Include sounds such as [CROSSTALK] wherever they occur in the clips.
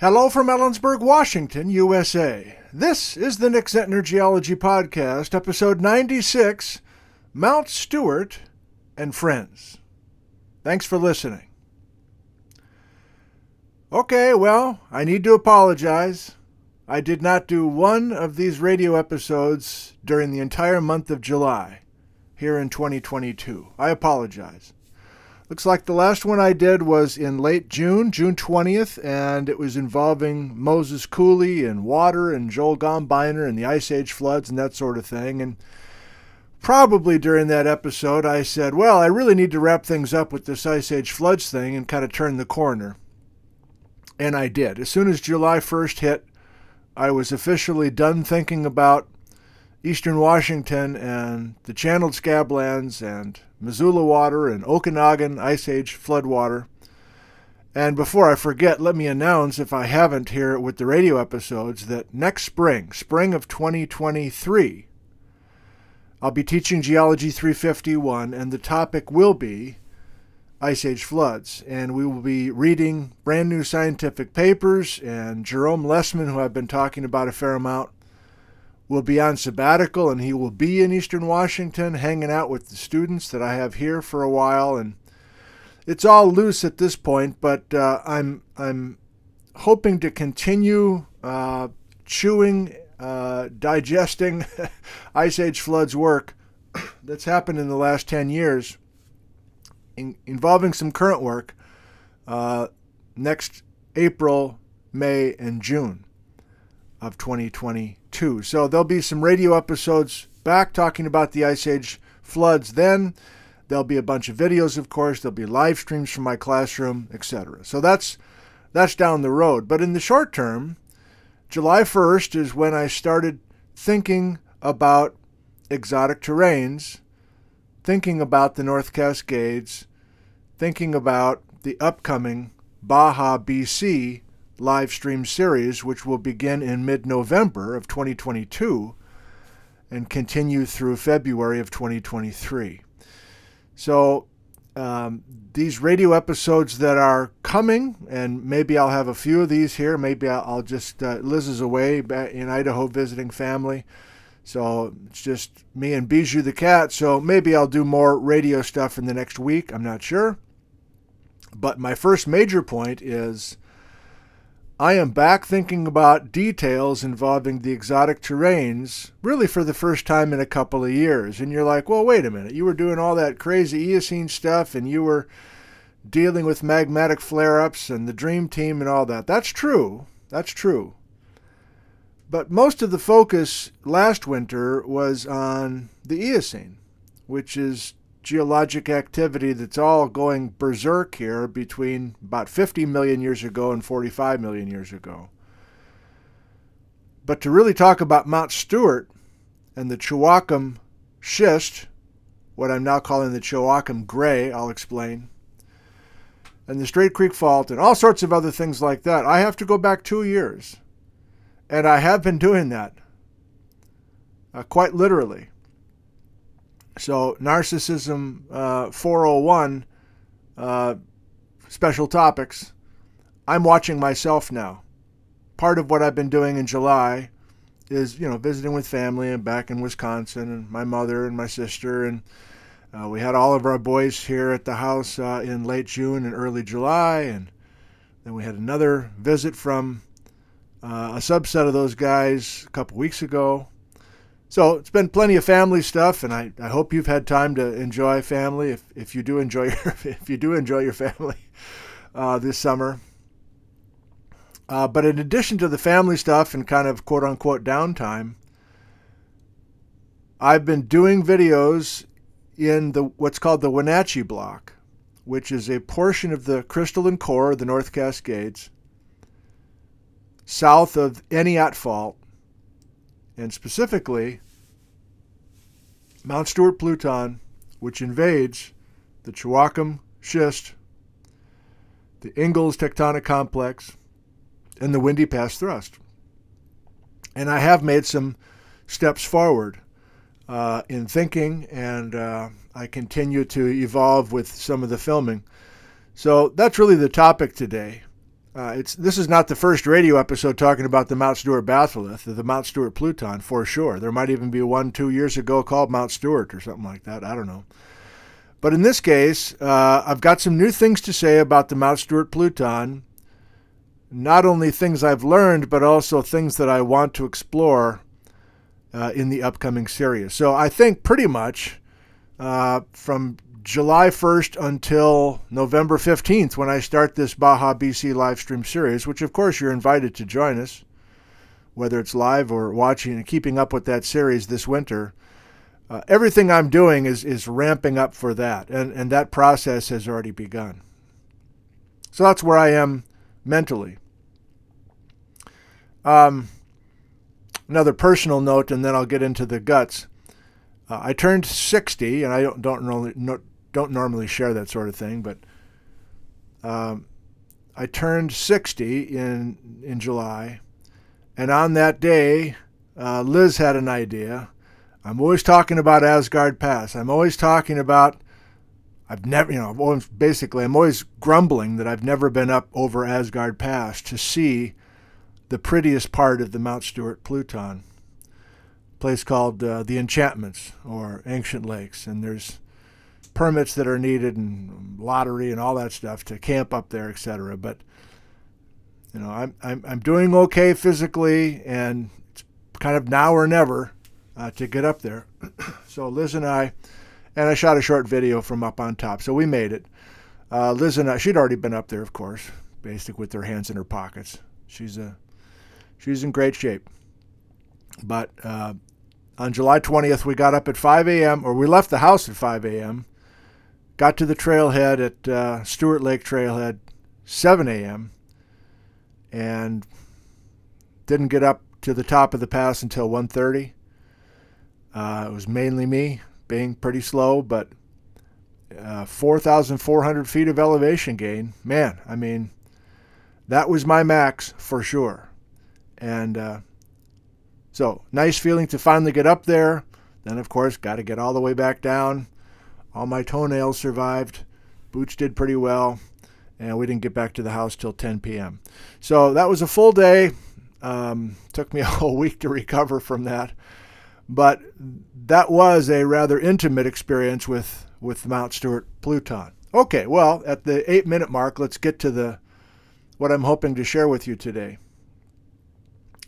Hello from Ellensburg, Washington, USA. This is the Nick Zentner Geology Podcast, episode 96 Mount Stuart and Friends. Thanks for listening. Okay, well, I need to apologize. I did not do one of these radio episodes during the entire month of July here in 2022. I apologize. Looks like the last one I did was in late June, June 20th, and it was involving Moses Coulee and water and Joel Gombiner and the Ice Age floods and that sort of thing. And probably during that episode, I said, well, I really need to wrap things up with this Ice Age floods thing and kind of turn the corner. And I did. As soon as July 1st hit, I was officially done thinking about eastern Washington and the channeled scablands and Missoula water and Okanagan Ice Age floodwater. And before I forget, let me announce, if I haven't here with the radio episodes, that next spring, spring of 2023, I'll be teaching Geology 351, and the topic will be Ice Age floods. And we will be reading brand new scientific papers, and Jerome Lesemann, who I've been talking about a fair amount, will be on sabbatical and he will be in Eastern Washington hanging out with the students that I have here for a while. And it's all loose at this point but uh, I'm I'm hoping to continue uh, chewing uh, digesting [LAUGHS] Ice Age floods work [COUGHS] that's happened in the last 10 years in, involving some current work uh, next April May and June of 2022. So there'll be some radio episodes back talking about the Ice Age floods then. There'll be a bunch of videos, of course. There'll be live streams from my classroom, etc. So that's that's down the road. But in the short term, July 1st is when I started thinking about exotic terranes, thinking about the North Cascades, thinking about the upcoming Baja BC live stream series, which will begin in mid November of 2022 and continue through February of 2023. So, um, these radio episodes that are coming, and maybe I'll have a few of these here. Maybe I'll just, uh, Liz is away in Idaho visiting family. So it's just me and Bijou the cat. So maybe I'll do more radio stuff in the next week. I'm not sure. But my first major point is I am back thinking about details involving the exotic terranes, really for the first time in a couple of years. And you're like, well, wait a minute. You were doing all that crazy Eocene stuff and you were dealing with magmatic flare ups and the Dream Team and all that. That's true. That's true. But most of the focus last winter was on the Eocene, which is geologic activity that's all going berserk here between about 50 million years ago and 45 million years ago. But to really talk about Mount Stuart and the Chiwaukum schist, what I'm now calling the Chiwaukum Gray, I'll explain, and the Straight Creek Fault and all sorts of other things like that, I have to go back two years. And I have been doing that, uh, quite literally. So, Narcissism uh, 401, uh, special topics. I'm watching myself now. Part of what I've been doing in July is, you know, visiting with family and back in Wisconsin and my mother and my sister. And uh, we had all of our boys here at the house uh, in late June and early July. And then we had another visit from uh, a subset of those guys a couple weeks ago. So it's been plenty of family stuff, and I, I hope you've had time to enjoy family. If, if you do enjoy [LAUGHS] your if you do enjoy your family uh, this summer. Uh, but in addition to the family stuff and kind of quote unquote downtime, I've been doing videos in the what's called the Wenatchee Block, which is a portion of the crystalline core of the North Cascades, south of Entiat Fault and specifically Mount Stuart Pluton, which invades the Chiwaukum schist, the Ingalls tectonic complex, and the Windy Pass thrust. And I have made some steps forward uh, in thinking, and uh, I continue to evolve with some of the filming. So that's really the topic today. Uh, it's this is not the first radio episode talking about the Mount Stuart batholith, the Mount Stuart Pluton, for sure. There might even be one two years ago called Mount Stuart or something like that. I don't know. But in this case, uh, I've got some new things to say about the Mount Stuart Pluton. Not only things I've learned, but also things that I want to explore uh, in the upcoming series. So I think pretty much uh, from July 1st until November 15th when I start this Baja BC live stream series, which of course you're invited to join us, whether it's live or watching and keeping up with that series this winter. Uh, everything I'm doing is, is ramping up for that, and, and that process has already begun. So that's where I am mentally. Um, another personal note, and then I'll get into the guts. Uh, I turned 60, and I don't don't normally no, don't normally share that sort of thing, but um, I turned 60 in in July, and on that day, uh, Liz had an idea. I'm always talking about Asgard Pass. I'm always talking about. I've never, you know, basically, I'm always grumbling that I've never been up over Asgard Pass to see the prettiest part of the Mount Stuart Pluton. place called uh, the Enchantments or Ancient Lakes, and there's permits that are needed and lottery and all that stuff to camp up there, etc. But you know, I'm I'm I'm doing okay physically, and it's kind of now or never uh, to get up there. [CLEARS THROAT] so Liz and I, and I shot a short video from up on top, so we made it. Uh, Liz and I, she'd already been up there, of course, basic with her hands in her pockets. She's a she's in great shape. But uh, on July 20th, we got up at 5 a.m., or we left the house at 5 a.m., got to the trailhead at uh, Stuart Lake Trailhead 7 a.m., and didn't get up to the top of the pass until 1.30. Uh, it was mainly me being pretty slow, but uh, 4,400 feet of elevation gain. Man, I mean, that was my max for sure. And uh, so, nice feeling to finally get up there. Then, of course, got to get all the way back down. All my toenails survived. Boots did pretty well. And we didn't get back to the house till 10 p.m. So, that was a full day. Um, took me [LAUGHS] a whole week to recover from that. But that was a rather intimate experience with, with Mount Stuart Pluton. Okay, well, at the eight minute mark, let's get to the what I'm hoping to share with you today.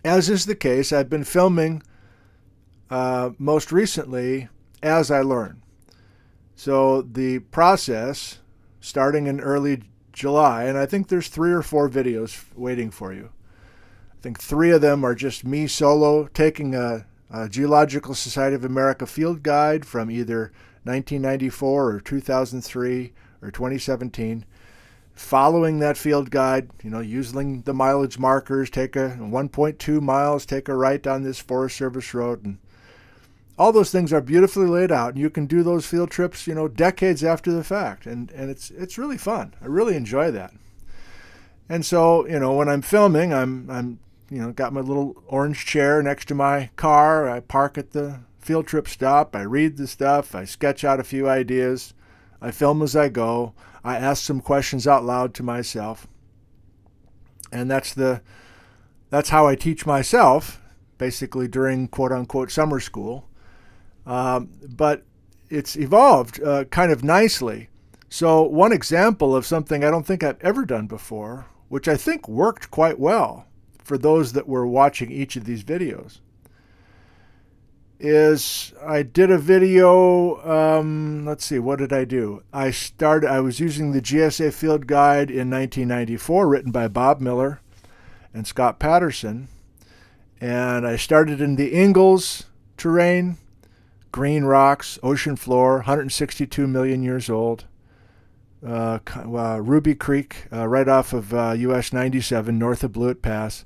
As is the case, I've been filming uh, most recently as I learn. So the process, starting in early July, and I think there's three or four videos waiting for you. I think three of them are just me solo taking a, a Geological Society of America field guide from either 1994 or 2003 or 2017 following that field guide, you know, using the mileage markers, take a 1.2 miles, take a right down this Forest Service road, and all those things are beautifully laid out. And you can do those field trips, you know, decades after the fact, and and it's it's really fun. I really enjoy that. And so, you know, when I'm filming, I'm I'm you know got my little orange chair next to my car. I park at the field trip stop. I read the stuff. I sketch out a few ideas. I film as I go. I ask some questions out loud to myself. And that's the that's how I teach myself, basically during quote unquote summer school. Um, but it's evolved uh, kind of nicely. So, one example of something I don't think I've ever done before, which I think worked quite well for those that were watching each of these videos, is I did a video. Um, let's see, what did I do? I started. I was using the GSA Field Guide in 1994, written by Bob Miller and Scott Paterson, and I started in the Ingalls terrane, green rocks, ocean floor, 162 million years old. Uh, uh, Ruby Creek, uh, right off of US uh, 97, north of Blewett Pass.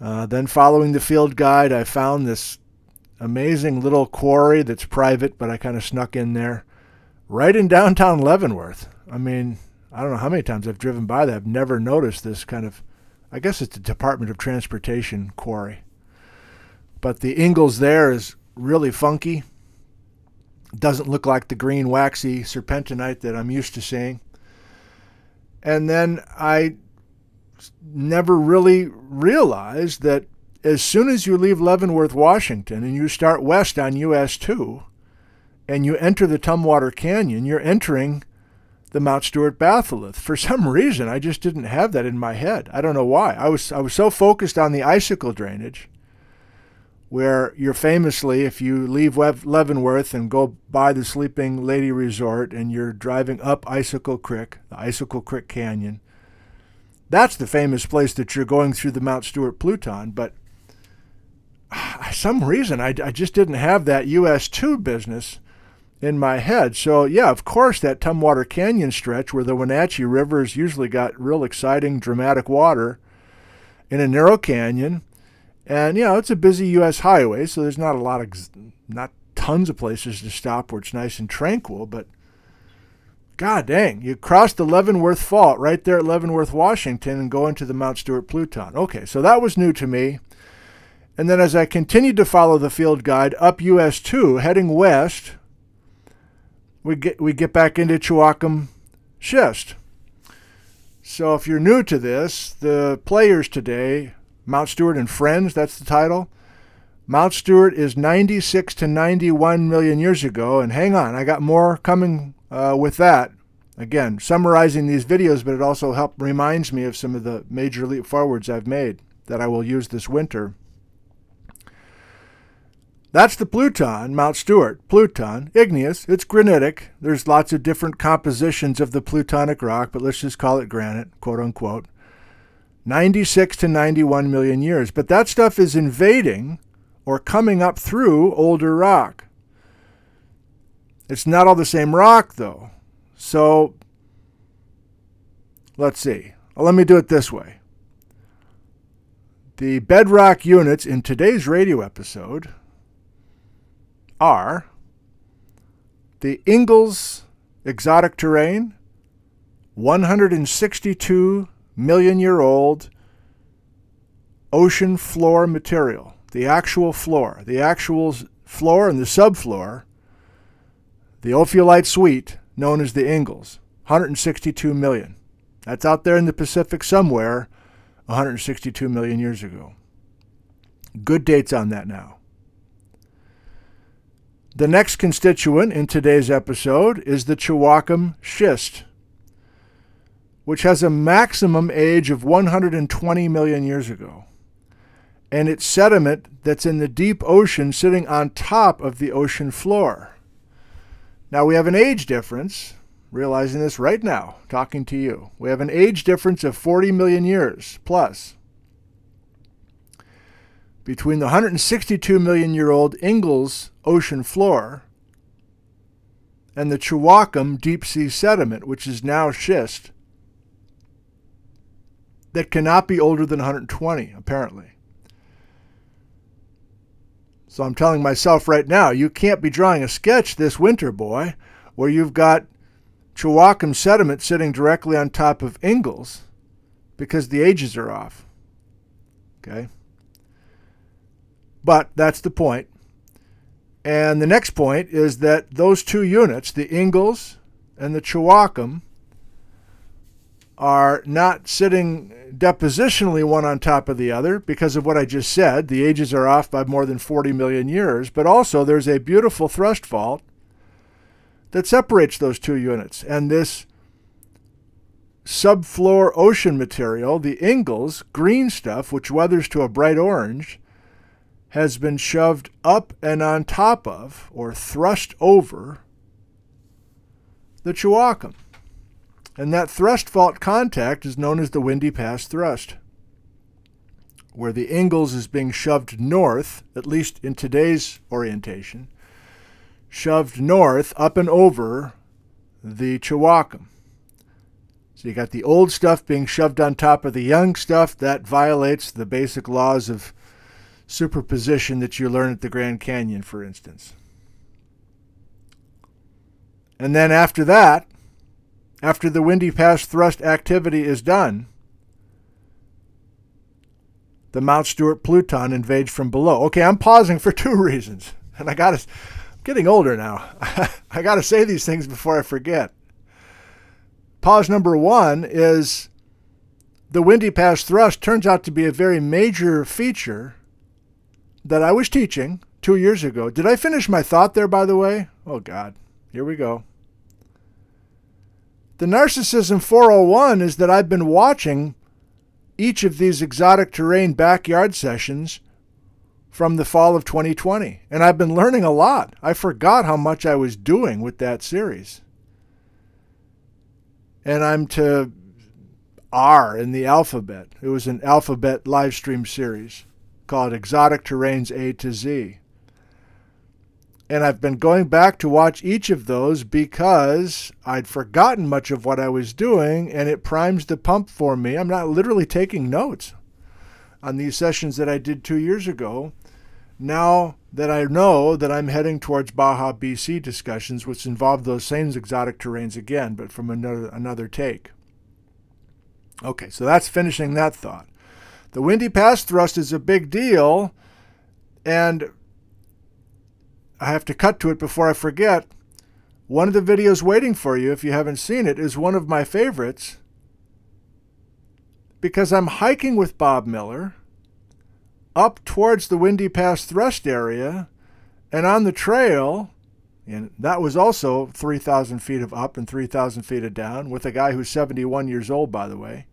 Uh, then, following the field guide, I found this amazing little quarry that's private, but I kind of snuck in there right in downtown Leavenworth. I mean, I don't know how many times I've driven by that. I've never noticed this kind of, I guess it's the Department of Transportation quarry. But the Ingalls there is really funky. Doesn't look like the green waxy serpentinite that I'm used to seeing. And then I never really realized that as soon as you leave Leavenworth, Washington, and you start west on US 2, and you enter the Tumwater Canyon, you're entering the Mount Stuart batholith. For some reason, I just didn't have that in my head. I don't know why. I was I was so focused on the icicle drainage, where you're famously, if you leave Leavenworth and go by the Sleeping Lady Resort, and you're driving up Icicle Creek, the Icicle Creek Canyon. That's the famous place that you're going through the Mount Stuart Pluton, but [SIGHS] some reason I, I just didn't have that US 2 business in my head. So, yeah, of course, that Tumwater Canyon stretch where the Wenatchee River's usually got real exciting, dramatic water in a narrow canyon. And, you know, it's a busy U.S. highway, so there's not a lot of, not tons of places to stop where it's nice and tranquil, but God dang, you cross the Leavenworth Fault right there at Leavenworth, Washington, and go into the Mount Stuart Pluton. Okay, so that was new to me. And then as I continued to follow the field guide up US 2, heading west, we get we get back into Chiwaukum schist. So if you're new to this, the players today, Mount Stuart and Friends, that's the title. Mount Stuart is 96 to 91 million years ago, and hang on, I got more coming uh, with that. Again, summarizing these videos, but it also helps reminds me of some of the major leap forwards I've made that I will use this winter. That's the Pluton, Mount Stuart. Pluton, igneous, it's granitic. There's lots of different compositions of the plutonic rock, but let's just call it granite, quote unquote. 96 to 91 million years. But that stuff is invading or coming up through older rock. It's not all the same rock, though. So let's see. Well, let me do it this way. The bedrock units in today's radio episode are the Ingalls exotic Terrane, 162 million year old ocean floor material, the actual floor, the actual floor and the subfloor, the ophiolite suite known as the Ingalls, 162 million. That's out there in the Pacific somewhere 162 million years ago. Good dates on that now. The next constituent in today's episode is the Chiwaukum schist, which has a maximum age of 120 million years ago. And it's sediment that's in the deep ocean sitting on top of the ocean floor. Now we have an age difference, realizing this right now, talking to you. We have an age difference of 40 million years plus between the 162 million year old Ingalls ocean floor and the Chiwaukum deep sea sediment, which is now schist, that cannot be older than 120, apparently. So I'm telling myself right now, you can't be drawing a sketch this winter, boy, where you've got Chiwaukum sediment sitting directly on top of Ingalls because the ages are off. Okay? But that's the point. And the next point is that those two units, the Ingalls and the Chiwaukum, are not sitting depositionally one on top of the other because of what I just said. The ages are off by more than 40 million years, but also there's a beautiful thrust fault that separates those two units. And this subfloor ocean material, the Ingalls, green stuff, which weathers to a bright orange, has been shoved up and on top of, or thrust over, the Chiwaukum. And that thrust fault contact is known as the Windy Pass thrust, where the Ingalls is being shoved north, at least in today's orientation, shoved north up and over the Chiwaukum. So you got the old stuff being shoved on top of the young stuff. That violates the basic laws of superposition that you learn at the Grand Canyon, for instance. And then after that, after the windy pass thrust activity is done, the Mount Stuart Pluton invades from below. Okay, I'm pausing for [LAUGHS] two reasons. And I got to, I'm getting older now. [LAUGHS] I got to say these things before I forget. Pause number one is the Windy Pass thrust turns out to be a very major feature that I was teaching two years ago. Did I finish my thought there, by the way? Oh, God. Here we go. The Narcissism 401 is that I've been watching each of these exotic terrane backyard sessions from the fall of 2020, and I've been learning a lot. I forgot how much I was doing with that series. And I'm to R in the alphabet. It was an alphabet live stream series called Exotic Terranes A to Z. And I've been going back to watch each of those because I'd forgotten much of what I was doing and it primes the pump for me. I'm not literally taking notes on these sessions that I did two years ago. Now that I know that I'm heading towards Baja BC discussions, which involve those same exotic terranes again, but from another, another take. Okay, so that's finishing that thought. The Windy Pass thrust is a big deal, and I have to cut to it before I forget. One of the videos waiting for you, if you haven't seen it, is one of my favorites because I'm hiking with Bob Miller up towards the Windy Pass thrust area, and on the trail, and that was also 3,000 feet of up and 3,000 feet of down, with a guy who's 71 years old, by the way.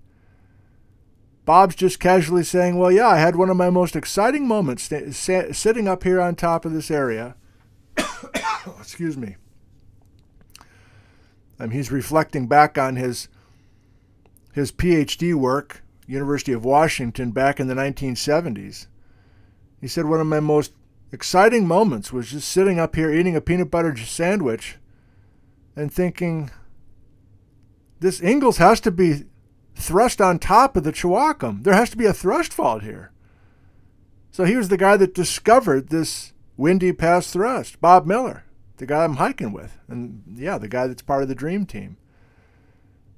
Bob's just casually saying, Well, yeah, I had one of my most exciting moments sitting up here on top of this area. [COUGHS] Excuse me. Um, he's reflecting back on his his PhD work, University of Washington, back in the 1970s. He said one of my most exciting moments was just sitting up here eating a peanut butter sandwich and thinking, this Ingalls has to be thrust on top of the Chiwaukum. There has to be a thrust fault here. So he was the guy that discovered this windy pass thrust, Bob Miller, the guy I'm hiking with. And yeah, the guy that's part of the dream team.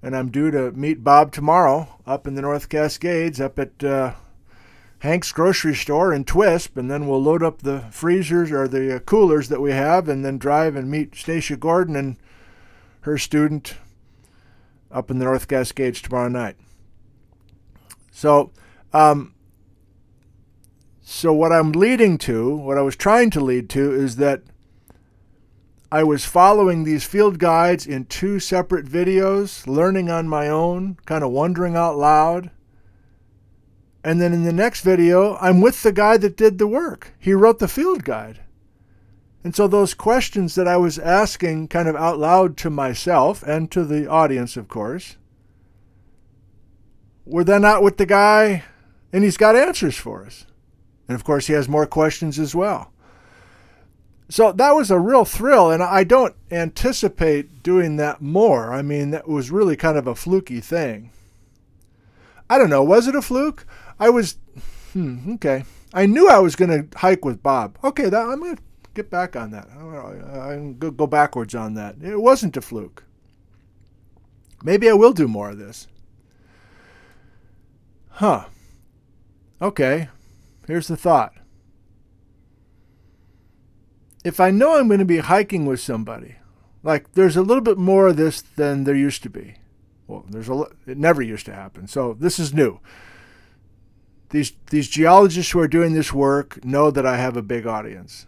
And I'm due to meet Bob tomorrow up in the North Cascades, up at uh, Hank's grocery store in Twisp, and then we'll load up the freezers or the uh, coolers that we have, and then drive and meet Stacia Gordon and her student up in the North Cascades tomorrow night. So, um, so what I'm leading to, what I was trying to lead to, is that I was following these field guides in two separate videos, learning on my own, kind of wondering out loud. And then in the next video, I'm with the guy that did the work. He wrote the field guide. And so those questions that I was asking kind of out loud to myself and to the audience, of course, were then out with the guy, and he's got answers for us. And of course, he has more questions as well. So that was a real thrill, and I don't anticipate doing that more. I mean, that was really kind of a fluky thing. I don't know, was it a fluke? I was, hmm, okay. I knew I was going to hike with Bob. Okay, that, I'm going to get back on that. I can go backwards on that. It wasn't a fluke. Maybe I will do more of this. Huh. Okay. Here's the thought. If I know I'm going to be hiking with somebody, like there's a little bit more of this than there used to be. Well, there's a it never used to happen. So this is new. These these geologists who are doing this work know that I have a big audience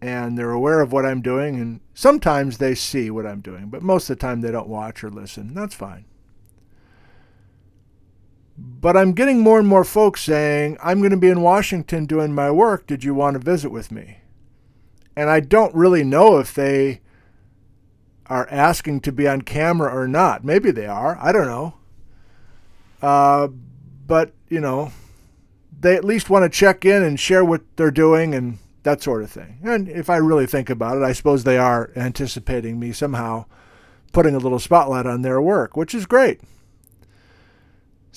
and they're aware of what I'm doing, and sometimes they see what I'm doing, but most of the time they don't watch or listen. That's fine. But I'm getting more and more folks saying, I'm going to be in Washington doing my work. Did you want to visit with me? And I don't really know if they are asking to be on camera or not. Maybe they are. I don't know. Uh, but, you know, they at least want to check in and share what they're doing and that sort of thing. And if I really think about it, I suppose they are anticipating me somehow putting a little spotlight on their work, which is great.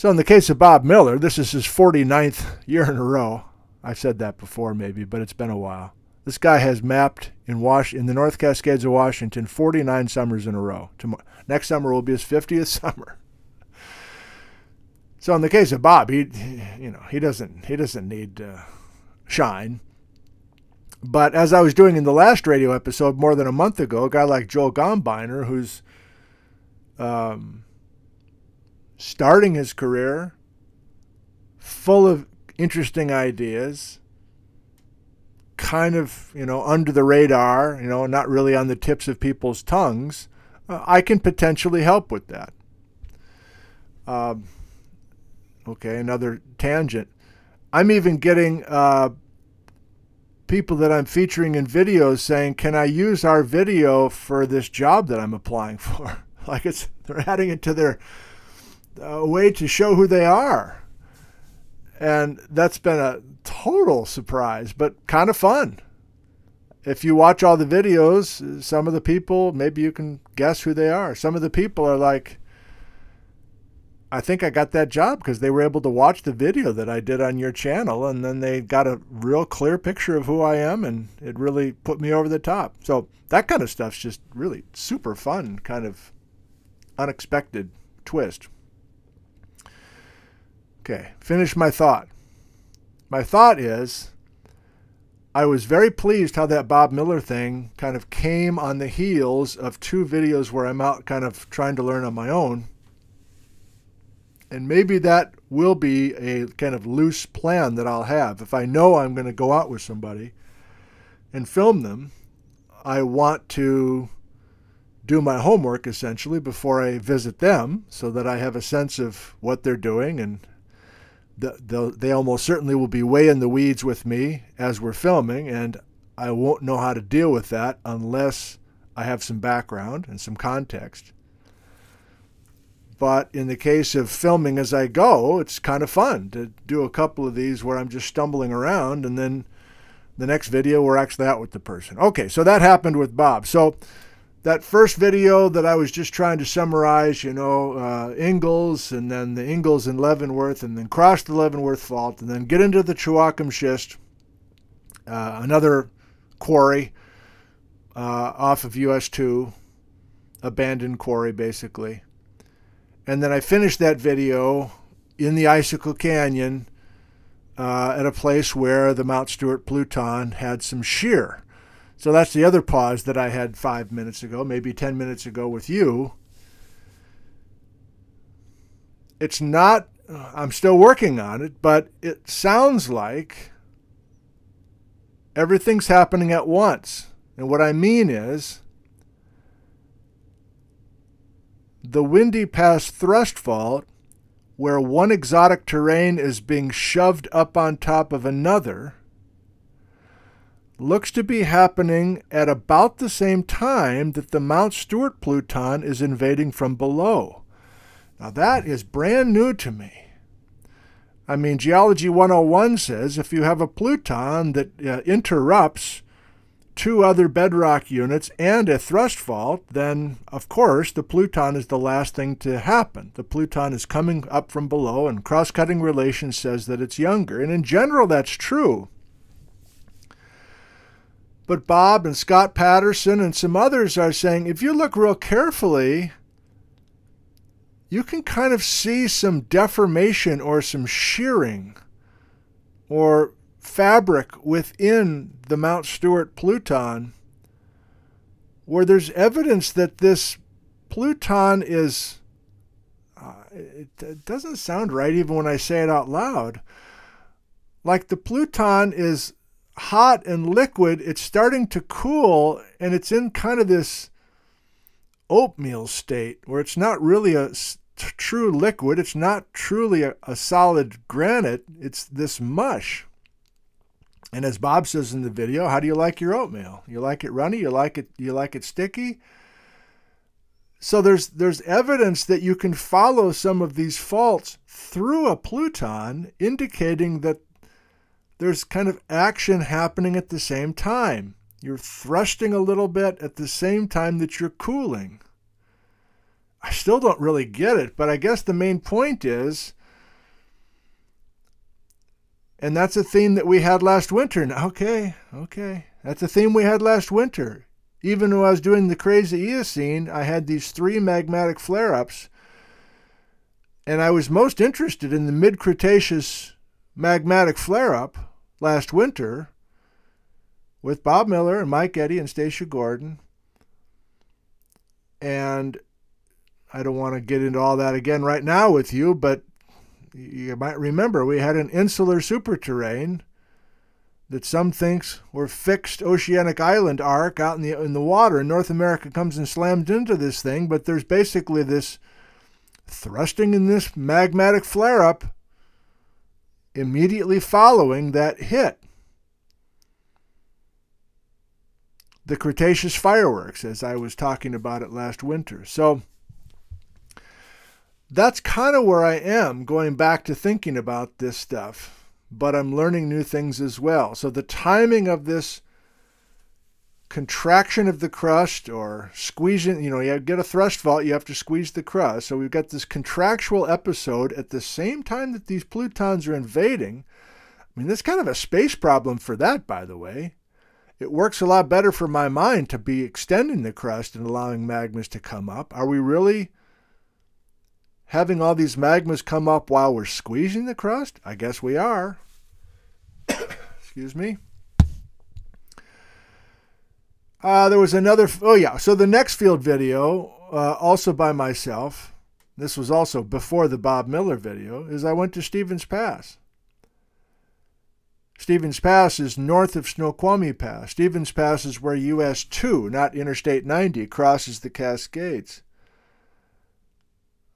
So, in the case of Bob Miller, this is his 49th year in a row. I've said that before, maybe, but it's been a while. This guy has mapped in Wash in the North Cascades of Washington 49 summers in a row. Tomorrow, next summer will be his 50th [LAUGHS] summer. So in the case of Bob, he, you know, he doesn't he doesn't need uh, shine. But as I was doing in the last radio episode more than a month ago, a guy like Joel Gombiner, who's um, starting his career full of interesting ideas, kind of, you know, under the radar, you know, not really on the tips of people's tongues, uh, I can potentially help with that. Um, okay, another tangent. I'm even getting uh, people that I'm featuring in videos saying, "Can I use our video for this job that I'm applying for?" [LAUGHS] like it's they're adding it to their uh, way to show who they are, and that's been a total surprise, but kind of fun. If you watch all the videos, some of the people maybe you can guess who they are. Some of the people are like I think I got that job because they were able to watch the video that I did on your channel and then they got a real clear picture of who I am and it really put me over the top. So that kind of stuff's just really super fun, kind of unexpected twist. Okay, finish my thought. My thought is I was very pleased how that Bob Miller thing kind of came on the heels of two videos where I'm out kind of trying to learn on my own and maybe that will be a kind of loose plan that I'll have. If I know I'm going to go out with somebody and film them, I want to do my homework essentially before I visit them so that I have a sense of what they're doing and the, they almost certainly will be way in the weeds with me as we're filming and I won't know how to deal with that unless I have some background and some context. But in the case of filming as I go, it's kind of fun to do a couple of these where I'm just stumbling around and then the next video we're actually out with the person. Okay, so that happened with Bob. So that first video that I was just trying to summarize, you know, uh, Ingalls and then the Ingalls and Leavenworth and then cross the Leavenworth Fault and then get into the Chiwaukum Schist, uh, another quarry uh, off of US 2, abandoned quarry basically. And then I finished that video in the Icicle Canyon uh, at a place where the Mount Stuart Pluton had some shear. So that's the other pause that I had five minutes ago, maybe 10 minutes ago with you. It's not, I'm still working on it, but it sounds like everything's happening at once. And what I mean is, the Windy Pass thrust fault, where one exotic terrane is being shoved up on top of another, looks to be happening at about the same time that the Mount Stuart Pluton is invading from below. Now, that is brand new to me. I mean, Geology 101 says if you have a Pluton that uh, interrupts two other bedrock units and a thrust fault, then of course the Pluton is the last thing to happen. The Pluton is coming up from below, and cross cutting relation says that it's younger. And in general, that's true. But Bob and Scott Paterson and some others are saying if you look real carefully, you can kind of see some deformation or some shearing or fabric within the Mount Stuart Pluton where there's evidence that this Pluton is. Uh, it doesn't sound right even when I say it out loud. Like the Pluton is hot and liquid, it's starting to cool, and it's in kind of this oatmeal state where it's not really a true liquid, it's not truly a, a solid granite, it's this mush. And as Bob says in the video, how do you like your oatmeal? You like it runny? You like it you like it sticky? So there's there's evidence that you can follow some of these faults through a Pluton, indicating that there's kind of action happening at the same time. You're thrusting a little bit at the same time that you're cooling. I still don't really get it, but I guess the main point is and that's a theme that we had last winter. Okay, okay. That's a theme we had last winter. Even when I was doing the crazy Eocene, I had these three magmatic flare ups. And I was most interested in the mid Cretaceous magmatic flare up last winter with Bob Miller and Mike Eddy and Stacia Gordon. And I don't want to get into all that again right now with you, but you might remember we had an insular superterrane that some thinks were fixed oceanic island arc out in the in the water and North America comes and slams into this thing but there's basically this thrusting in this magmatic flare up immediately following that hit the Cretaceous fireworks as I was talking about it last winter so that's kind of where I am going back to thinking about this stuff, but I'm learning new things as well. So the timing of this contraction of the crust or squeezing, you know, you get a thrust fault, you have to squeeze the crust. So we've got this contractual episode at the same time that these plutons are invading. I mean, that's kind of a space problem for that, by the way. It works a lot better for my mind to be extending the crust and allowing magmas to come up. Are we really having all these magmas come up while we're squeezing the crust? I guess we are. [COUGHS] Excuse me. Uh, there was another, oh yeah, so the next field video, uh, also by myself, this was also before the Bob Miller video, is I went to Stevens Pass. Stevens Pass is north of Snoqualmie Pass. Stevens Pass is where US 2, not Interstate 90, crosses the Cascades.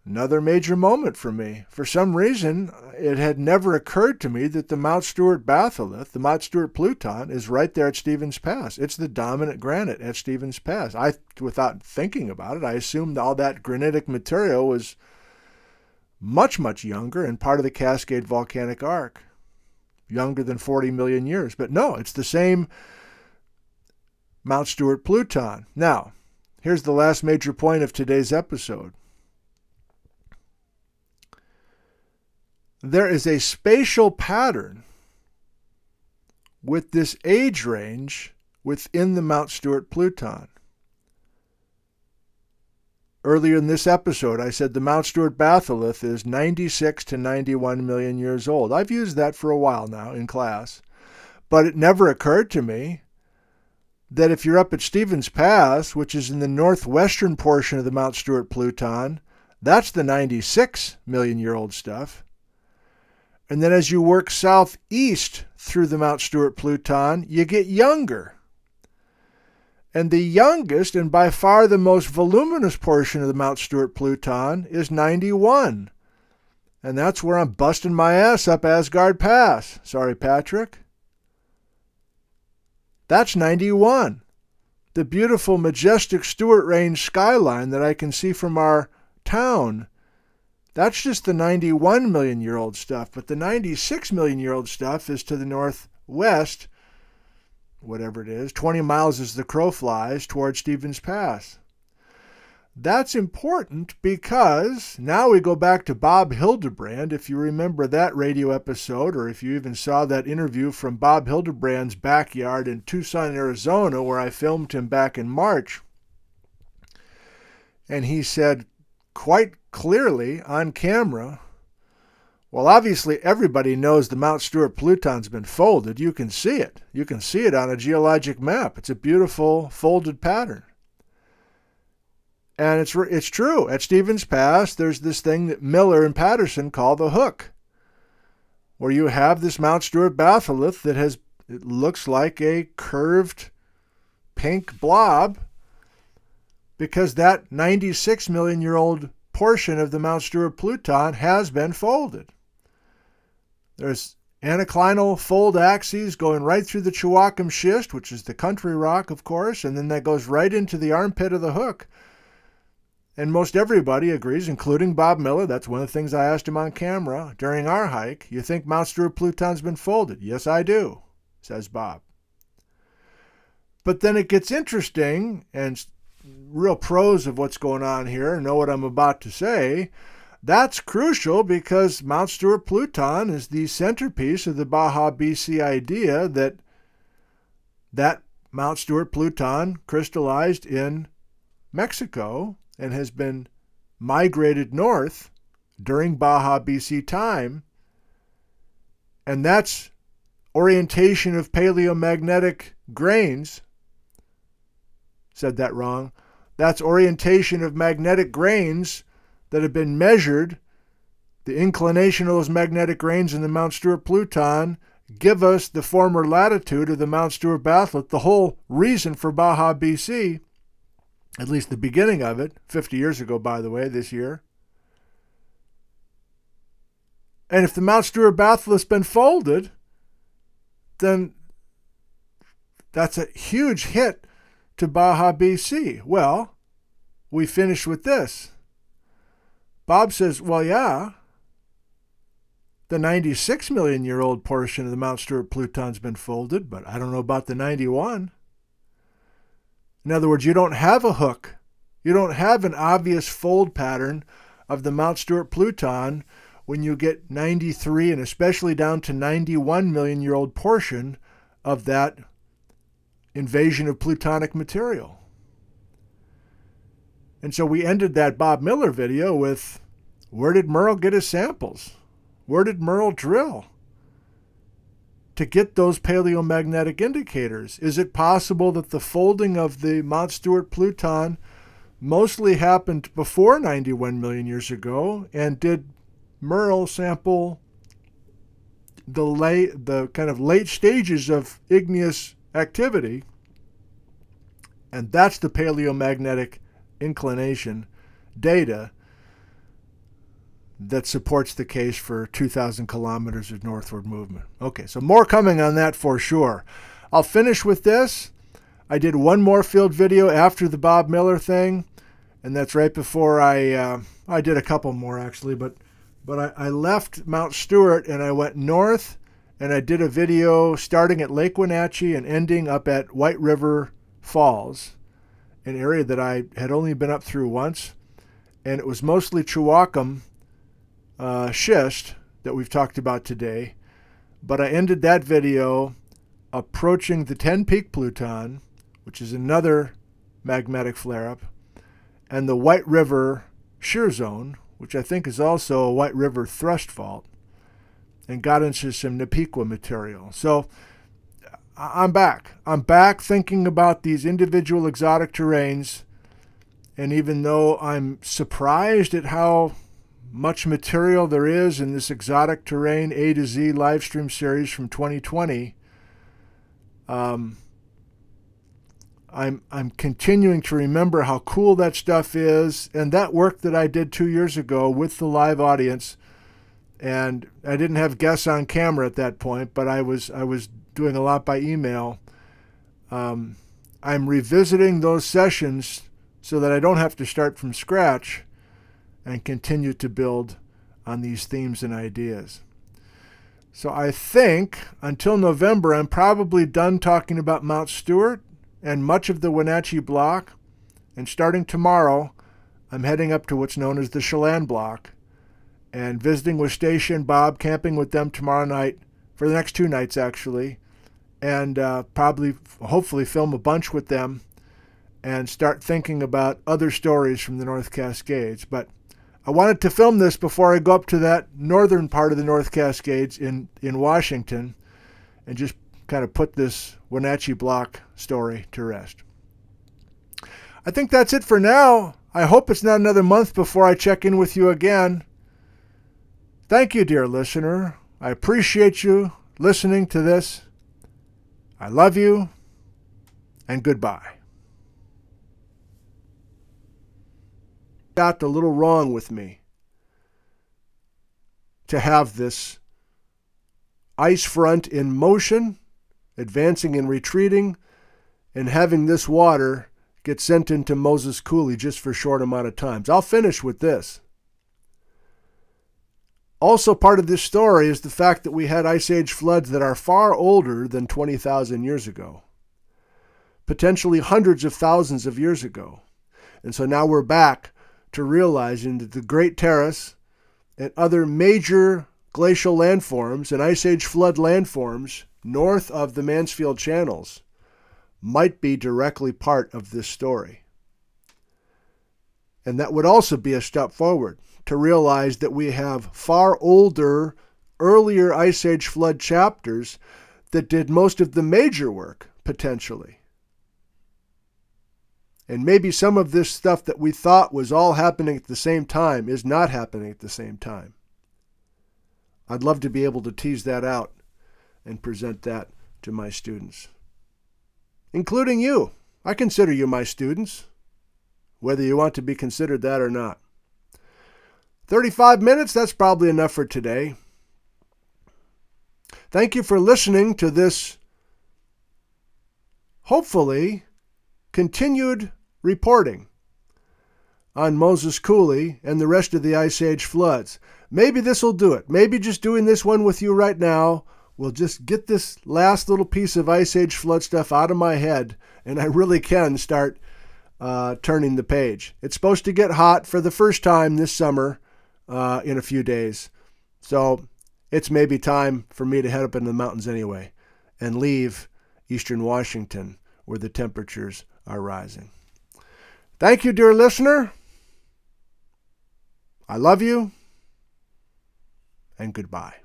Another major moment for me. For some reason, it had never occurred to me that the Mount Stuart batholith, the Mount Stuart Pluton, is right there at Stevens Pass. It's the dominant granite at Stevens Pass. I, without thinking about it, I assumed all that granitic material was much, much younger and part of the Cascade volcanic arc, younger than 40 million years. But no, it's the same Mount Stuart Pluton. Now, here's the last major point of today's episode. There is a spatial pattern with this age range within the Mount Stuart Pluton. Earlier in this episode, I said the Mount Stuart batholith is 96 to 91 million years old. I've used that for a while now in class, but it never occurred to me that if you're up at Stevens Pass, which is in the northwestern portion of the Mount Stuart Pluton, that's the 96 million year old stuff. And then as you work southeast through the Mount Stuart Pluton, you get younger. And the youngest and by far the most voluminous portion of the Mount Stuart Pluton is 91. And that's where I'm busting my ass up Asgard Pass. Sorry, Patrick. That's 91. The beautiful, majestic Stuart Range skyline that I can see from our town that's just the 91 million year old stuff, but the 96 million year old stuff is to the northwest, whatever it is, 20 miles as the crow flies toward Stevens Pass. That's important because now we go back to Bob Hildebrand. If you remember that radio episode, or if you even saw that interview from Bob Hildebrand's backyard in Tucson, Arizona, where I filmed him back in March, and he said, quite clearly on camera. Well, obviously, everybody knows the Mount Stuart Pluton's been folded. You can see it. You can see it on a geologic map. It's a beautiful folded pattern. And it's, it's true. At Stevens Pass, there's this thing that Miller and Paterson call the hook, where you have this Mount Stuart batholith that has, it looks like a curved pink blob because that 96 million year old portion of the Mount Stuart Pluton has been folded. There's anticlinal fold axes going right through the Chiwaukum schist, which is the country rock, of course, and then that goes right into the armpit of the hook. And most everybody agrees, including Bob Miller. That's one of the things I asked him on camera during our hike. You think Mount Stuart Pluton's been folded? Yes, I do, says Bob. But then it gets interesting, and real pros of what's going on here know what I'm about to say. That's crucial because Mount Stuart Pluton is the centerpiece of the Baja BC idea that that Mount Stuart Pluton crystallized in Mexico and has been migrated north during Baja BC time. And that's orientation of paleomagnetic grains said that wrong. That's orientation of magnetic grains that have been measured the inclination of those magnetic grains in the Mount Stuart Pluton give us the former latitude of the Mount Stuart batholith, the whole reason for Baja BC, at least the beginning of it, 50 years ago, by the way, this year. And if the Mount Stuart batholith's been folded, then that's a huge hit to Baja BC. Well, we finish with this. Bob says, Well, yeah, the 96 million year old portion of the Mount Stuart Pluton's been folded, but I don't know about the 91. In other words, you don't have a hook. You don't have an obvious fold pattern of the Mount Stuart Pluton when you get 93 and especially down to 91 million year old portion of that invasion of plutonic material. And so we ended that Bob Miller video with where did Merle get his samples? Where did Merle drill? To get those paleomagnetic indicators, is it possible that the folding of the Mount Stuart Pluton mostly happened before 91 million years ago? And did Merle sample the late, the kind of late stages of igneous activity? And that's the paleomagnetic inclination data that supports the case for 2,000 kilometers of northward movement. Okay, so more coming on that for sure. I'll finish with this. I did one more field video after the Bob Miller thing, and that's right before I uh, I did a couple more actually, but but I, I left Mount Stuart and I went north, and I did a video starting at Lake Wenatchee and ending up at White River Falls, an area that I had only been up through once, and it was mostly Chiwaukum uh, schist that we've talked about today, but I ended that video approaching the Tenpeak Pluton, which is another magmatic flare up, and the White River shear zone, which I think is also a White River thrust fault, and got into some Napeequa material. So I'm back. I'm back thinking about these individual exotic terranes. And even though I'm surprised at how much material there is in this exotic terrane A to Z live stream series from 2020. Um, I'm I'm continuing to remember how cool that stuff is, and that work that I did two years ago with the live audience. And I didn't have guests on camera at that point, but I was I was doing a lot by email. Um, I'm revisiting those sessions so that I don't have to start from scratch and continue to build on these themes and ideas. So I think until November, I'm probably done talking about Mount Stuart and much of the Wenatchee Block. And starting tomorrow, I'm heading up to what's known as the Chelan Block and visiting with Station Bob, camping with them tomorrow night for the next two nights, actually, and uh, probably, hopefully, film a bunch with them and start thinking about other stories from the North Cascades. But I wanted to film this before I go up to that northern part of the North Cascades in, in Washington and just kind of put this Wenatchee Block story to rest. I think that's it for now. I hope it's not another month before I check in with you again. Thank you, dear listener. I appreciate you listening to this. I love you, and goodbye. got a little wrong with me to have this ice front in motion, advancing and retreating, and having this water get sent into Moses Coulee just for a short amount of times. I'll finish with this. Also, part of this story is the fact that we had ice age floods that are far older than 20,000 years ago, potentially hundreds of thousands of years ago. And so now we're back to realizing that the Great Terrace and other major glacial landforms and ice age flood landforms north of the Mansfield channels might be directly part of this story. And that would also be a step forward to realize that we have far older, earlier Ice Age flood chapters that did most of the major work, potentially. And maybe some of this stuff that we thought was all happening at the same time is not happening at the same time. I'd love to be able to tease that out and present that to my students, including you. I consider you my students, whether you want to be considered that or not. 35 minutes, that's probably enough for today. Thank you for listening to this, hopefully, continued reporting on Moses Coulee and the rest of the Ice Age floods. Maybe this will do it. Maybe just doing this one with you right now will just get this last little piece of Ice Age flood stuff out of my head, and I really can start uh, turning the page. It's supposed to get hot for the first time this summer uh, in a few days. So it's maybe time for me to head up into the mountains anyway and leave eastern Washington where the temperatures are rising. Thank you, dear listener. I love you, and goodbye.